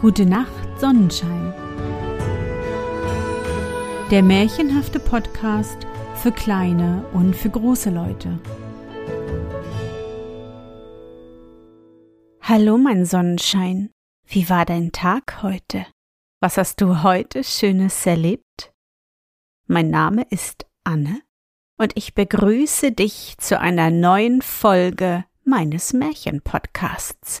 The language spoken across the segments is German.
Gute Nacht, Sonnenschein. Der märchenhafte Podcast für kleine und für große Leute. Hallo, mein Sonnenschein. Wie war dein Tag heute? Was hast du heute Schönes erlebt? Mein Name ist Anne und ich begrüße dich zu einer neuen Folge meines Märchenpodcasts.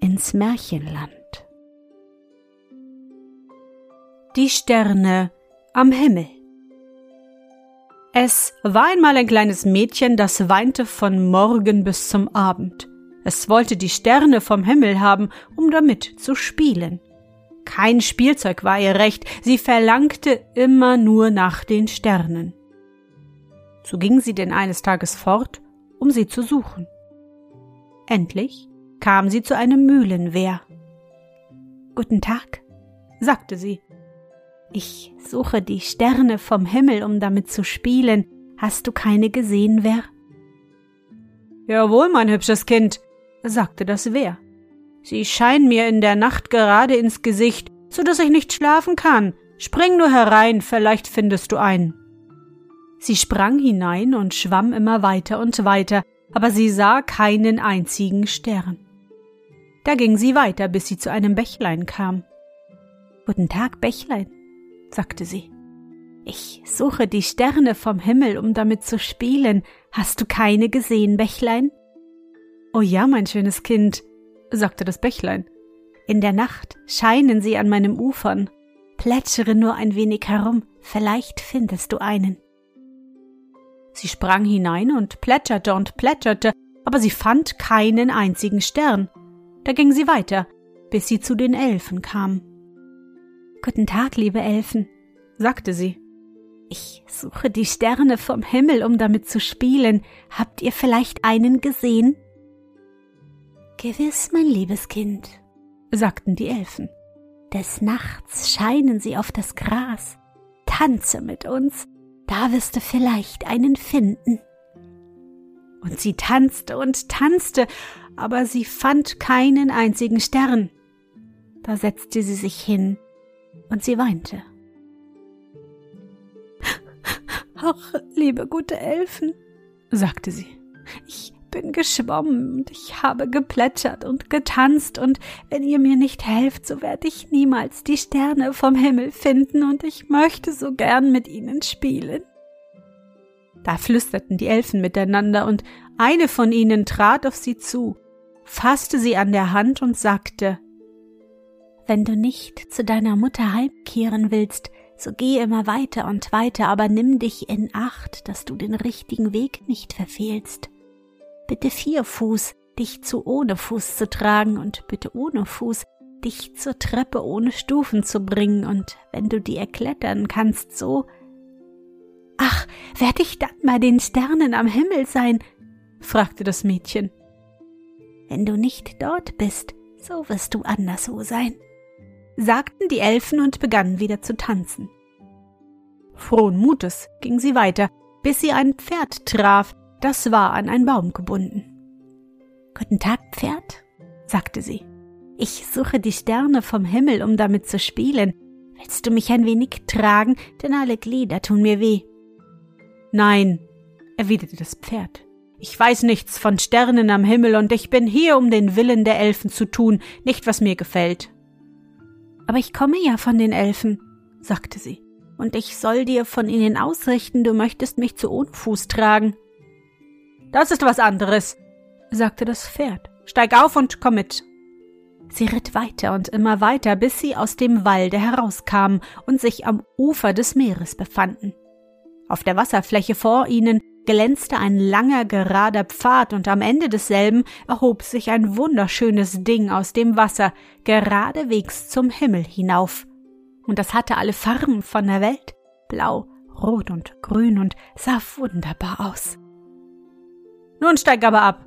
ins Märchenland. Die Sterne am Himmel. Es war einmal ein kleines Mädchen, das weinte von Morgen bis zum Abend. Es wollte die Sterne vom Himmel haben, um damit zu spielen. Kein Spielzeug war ihr recht, sie verlangte immer nur nach den Sternen. So ging sie denn eines Tages fort, um sie zu suchen. Endlich kam sie zu einem Mühlenwehr. Guten Tag, sagte sie. Ich suche die Sterne vom Himmel, um damit zu spielen. Hast du keine gesehen, wer? Jawohl, mein hübsches Kind, sagte das Wehr. Sie scheinen mir in der Nacht gerade ins Gesicht, so dass ich nicht schlafen kann. Spring nur herein, vielleicht findest du einen. Sie sprang hinein und schwamm immer weiter und weiter, aber sie sah keinen einzigen Stern. Da ging sie weiter, bis sie zu einem Bächlein kam. Guten Tag, Bächlein, sagte sie. Ich suche die Sterne vom Himmel, um damit zu spielen. Hast du keine gesehen, Bächlein? Oh ja, mein schönes Kind, sagte das Bächlein. In der Nacht scheinen sie an meinem Ufern. Plätschere nur ein wenig herum, vielleicht findest du einen. Sie sprang hinein und plätscherte und plätscherte, aber sie fand keinen einzigen Stern. Da ging sie weiter, bis sie zu den Elfen kam. Guten Tag, liebe Elfen, sagte sie. Ich suche die Sterne vom Himmel, um damit zu spielen. Habt ihr vielleicht einen gesehen? Gewiss, mein liebes Kind, sagten die Elfen. Des Nachts scheinen sie auf das Gras. Tanze mit uns, da wirst du vielleicht einen finden. Und sie tanzte und tanzte, aber sie fand keinen einzigen Stern. Da setzte sie sich hin und sie weinte. Ach, liebe gute Elfen, sagte sie, ich bin geschwommen und ich habe geplätschert und getanzt, und wenn ihr mir nicht helft, so werde ich niemals die Sterne vom Himmel finden, und ich möchte so gern mit ihnen spielen. Da flüsterten die Elfen miteinander, und eine von ihnen trat auf sie zu, fasste sie an der Hand und sagte Wenn du nicht zu deiner Mutter heimkehren willst, so geh immer weiter und weiter, aber nimm dich in Acht, dass du den richtigen Weg nicht verfehlst. Bitte vier Fuß, dich zu ohne Fuß zu tragen und bitte ohne Fuß, dich zur Treppe ohne Stufen zu bringen, und wenn du die erklettern kannst, so werd ich dann mal den Sternen am Himmel sein? fragte das Mädchen. Wenn du nicht dort bist, so wirst du anderswo sein, sagten die Elfen und begannen wieder zu tanzen. Frohen Mutes ging sie weiter, bis sie ein Pferd traf, das war an ein Baum gebunden. Guten Tag, Pferd, sagte sie. Ich suche die Sterne vom Himmel, um damit zu spielen. Willst du mich ein wenig tragen, denn alle Glieder tun mir weh? Nein, erwiderte das Pferd. Ich weiß nichts von Sternen am Himmel und ich bin hier, um den Willen der Elfen zu tun, nicht was mir gefällt. Aber ich komme ja von den Elfen, sagte sie, und ich soll dir von ihnen ausrichten, du möchtest mich zu Unfuß tragen. Das ist was anderes, sagte das Pferd. Steig auf und komm mit. Sie ritt weiter und immer weiter, bis sie aus dem Walde herauskamen und sich am Ufer des Meeres befanden. Auf der Wasserfläche vor ihnen glänzte ein langer gerader Pfad, und am Ende desselben erhob sich ein wunderschönes Ding aus dem Wasser, geradewegs zum Himmel hinauf. Und das hatte alle Farben von der Welt, blau, rot und grün und sah wunderbar aus. Nun steig aber ab,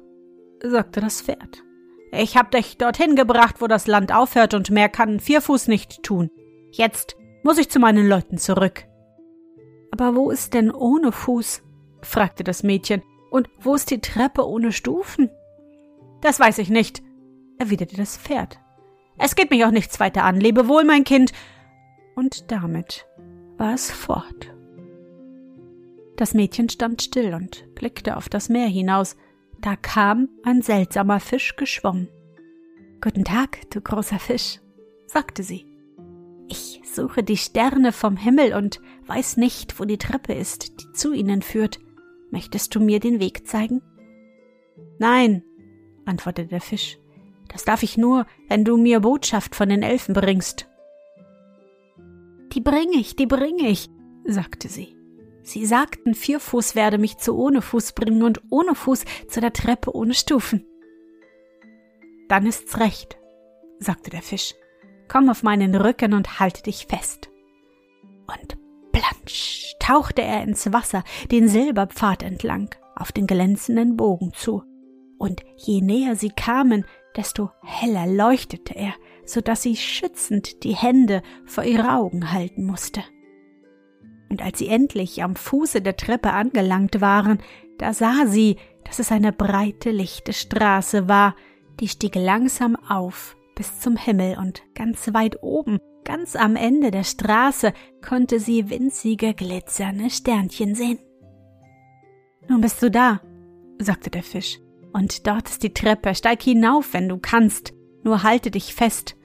sagte das Pferd. Ich hab dich dorthin gebracht, wo das Land aufhört, und mehr kann Vierfuß nicht tun. Jetzt muss ich zu meinen Leuten zurück. Aber wo ist denn ohne Fuß? fragte das Mädchen. Und wo ist die Treppe ohne Stufen? Das weiß ich nicht, erwiderte das Pferd. Es geht mich auch nichts weiter an. Lebe wohl, mein Kind. Und damit war es fort. Das Mädchen stand still und blickte auf das Meer hinaus. Da kam ein seltsamer Fisch geschwommen. Guten Tag, du großer Fisch, sagte sie. Ich suche die Sterne vom Himmel und weiß nicht, wo die Treppe ist, die zu ihnen führt. Möchtest du mir den Weg zeigen? Nein, antwortete der Fisch. Das darf ich nur, wenn du mir Botschaft von den Elfen bringst. Die bringe ich, die bringe ich, sagte sie. Sie sagten, Vierfuß werde mich zu ohne Fuß bringen und ohne Fuß zu der Treppe ohne Stufen. Dann ist's recht, sagte der Fisch. Komm auf meinen Rücken und halte dich fest. Und platsch tauchte er ins Wasser den Silberpfad entlang, auf den glänzenden Bogen zu. Und je näher sie kamen, desto heller leuchtete er, so dass sie schützend die Hände vor ihre Augen halten musste und als sie endlich am Fuße der Treppe angelangt waren, da sah sie, dass es eine breite, lichte Straße war, die stieg langsam auf bis zum Himmel und ganz weit oben, ganz am Ende der Straße, konnte sie winzige, glitzernde Sternchen sehen. Nun bist du da, sagte der Fisch, und dort ist die Treppe, steig hinauf, wenn du kannst, nur halte dich fest,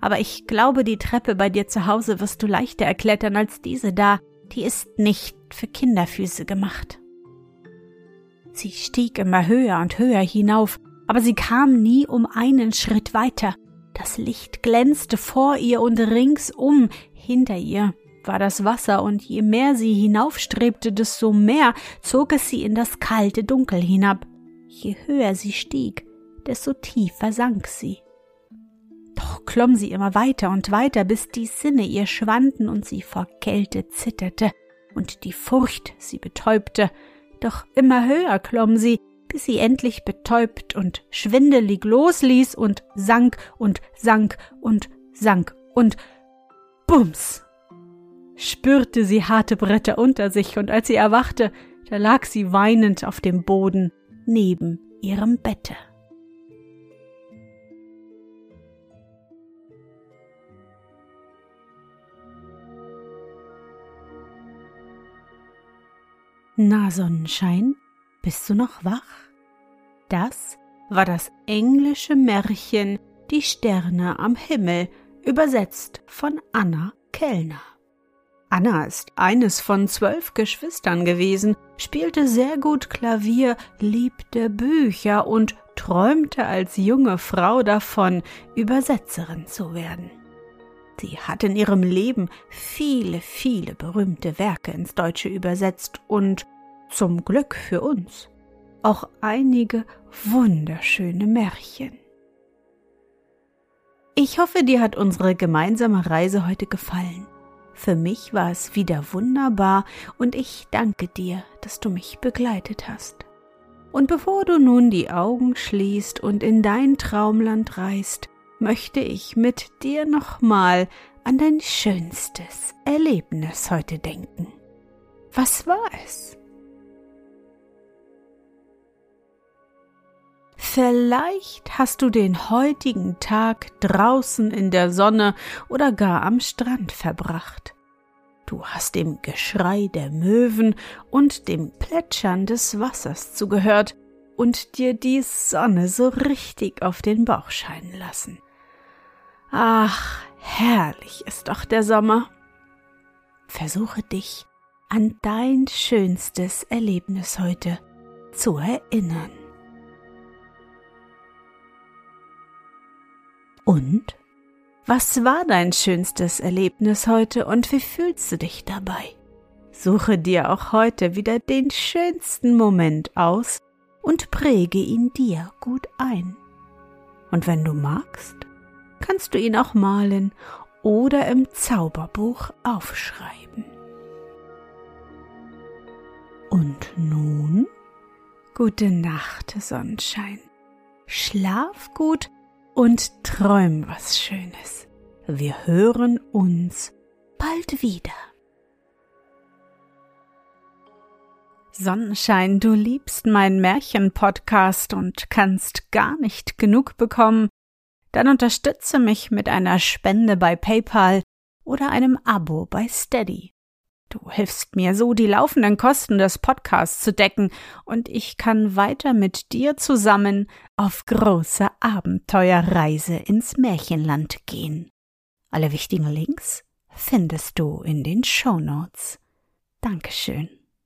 aber ich glaube, die Treppe bei dir zu Hause wirst du leichter erklettern als diese da, die ist nicht für Kinderfüße gemacht. Sie stieg immer höher und höher hinauf, aber sie kam nie um einen Schritt weiter. Das Licht glänzte vor ihr und ringsum hinter ihr war das Wasser, und je mehr sie hinaufstrebte, desto mehr zog es sie in das kalte Dunkel hinab. Je höher sie stieg, desto tiefer sank sie. Doch klomm sie immer weiter und weiter, bis die Sinne ihr schwanden und sie vor Kälte zitterte und die Furcht sie betäubte. Doch immer höher klomm sie, bis sie endlich betäubt und schwindelig losließ und sank und sank und sank und Bums! Spürte sie harte Bretter unter sich, und als sie erwachte, da lag sie weinend auf dem Boden neben ihrem Bette. Na Sonnenschein, bist du noch wach? Das war das englische Märchen Die Sterne am Himmel, übersetzt von Anna Kellner. Anna ist eines von zwölf Geschwistern gewesen, spielte sehr gut Klavier, liebte Bücher und träumte als junge Frau davon, Übersetzerin zu werden. Sie hat in ihrem Leben viele, viele berühmte Werke ins Deutsche übersetzt und zum Glück für uns auch einige wunderschöne Märchen. Ich hoffe, dir hat unsere gemeinsame Reise heute gefallen. Für mich war es wieder wunderbar und ich danke dir, dass du mich begleitet hast. Und bevor du nun die Augen schließt und in dein Traumland reist, möchte ich mit dir nochmal an dein schönstes Erlebnis heute denken. Was war es? Vielleicht hast du den heutigen Tag draußen in der Sonne oder gar am Strand verbracht. Du hast dem Geschrei der Möwen und dem Plätschern des Wassers zugehört und dir die Sonne so richtig auf den Bauch scheinen lassen. Ach, herrlich ist doch der Sommer. Versuche dich an dein schönstes Erlebnis heute zu erinnern. Und? Was war dein schönstes Erlebnis heute und wie fühlst du dich dabei? Suche dir auch heute wieder den schönsten Moment aus und präge ihn dir gut ein. Und wenn du magst, kannst du ihn auch malen oder im Zauberbuch aufschreiben. Und nun gute Nacht, Sonnenschein. Schlaf gut und träum was Schönes. Wir hören uns bald wieder. Sonnenschein, du liebst meinen Märchen-Podcast und kannst gar nicht genug bekommen, dann unterstütze mich mit einer Spende bei PayPal oder einem Abo bei Steady. Du hilfst mir so, die laufenden Kosten des Podcasts zu decken, und ich kann weiter mit dir zusammen auf große Abenteuerreise ins Märchenland gehen. Alle wichtigen Links findest du in den Show Notes. Dankeschön.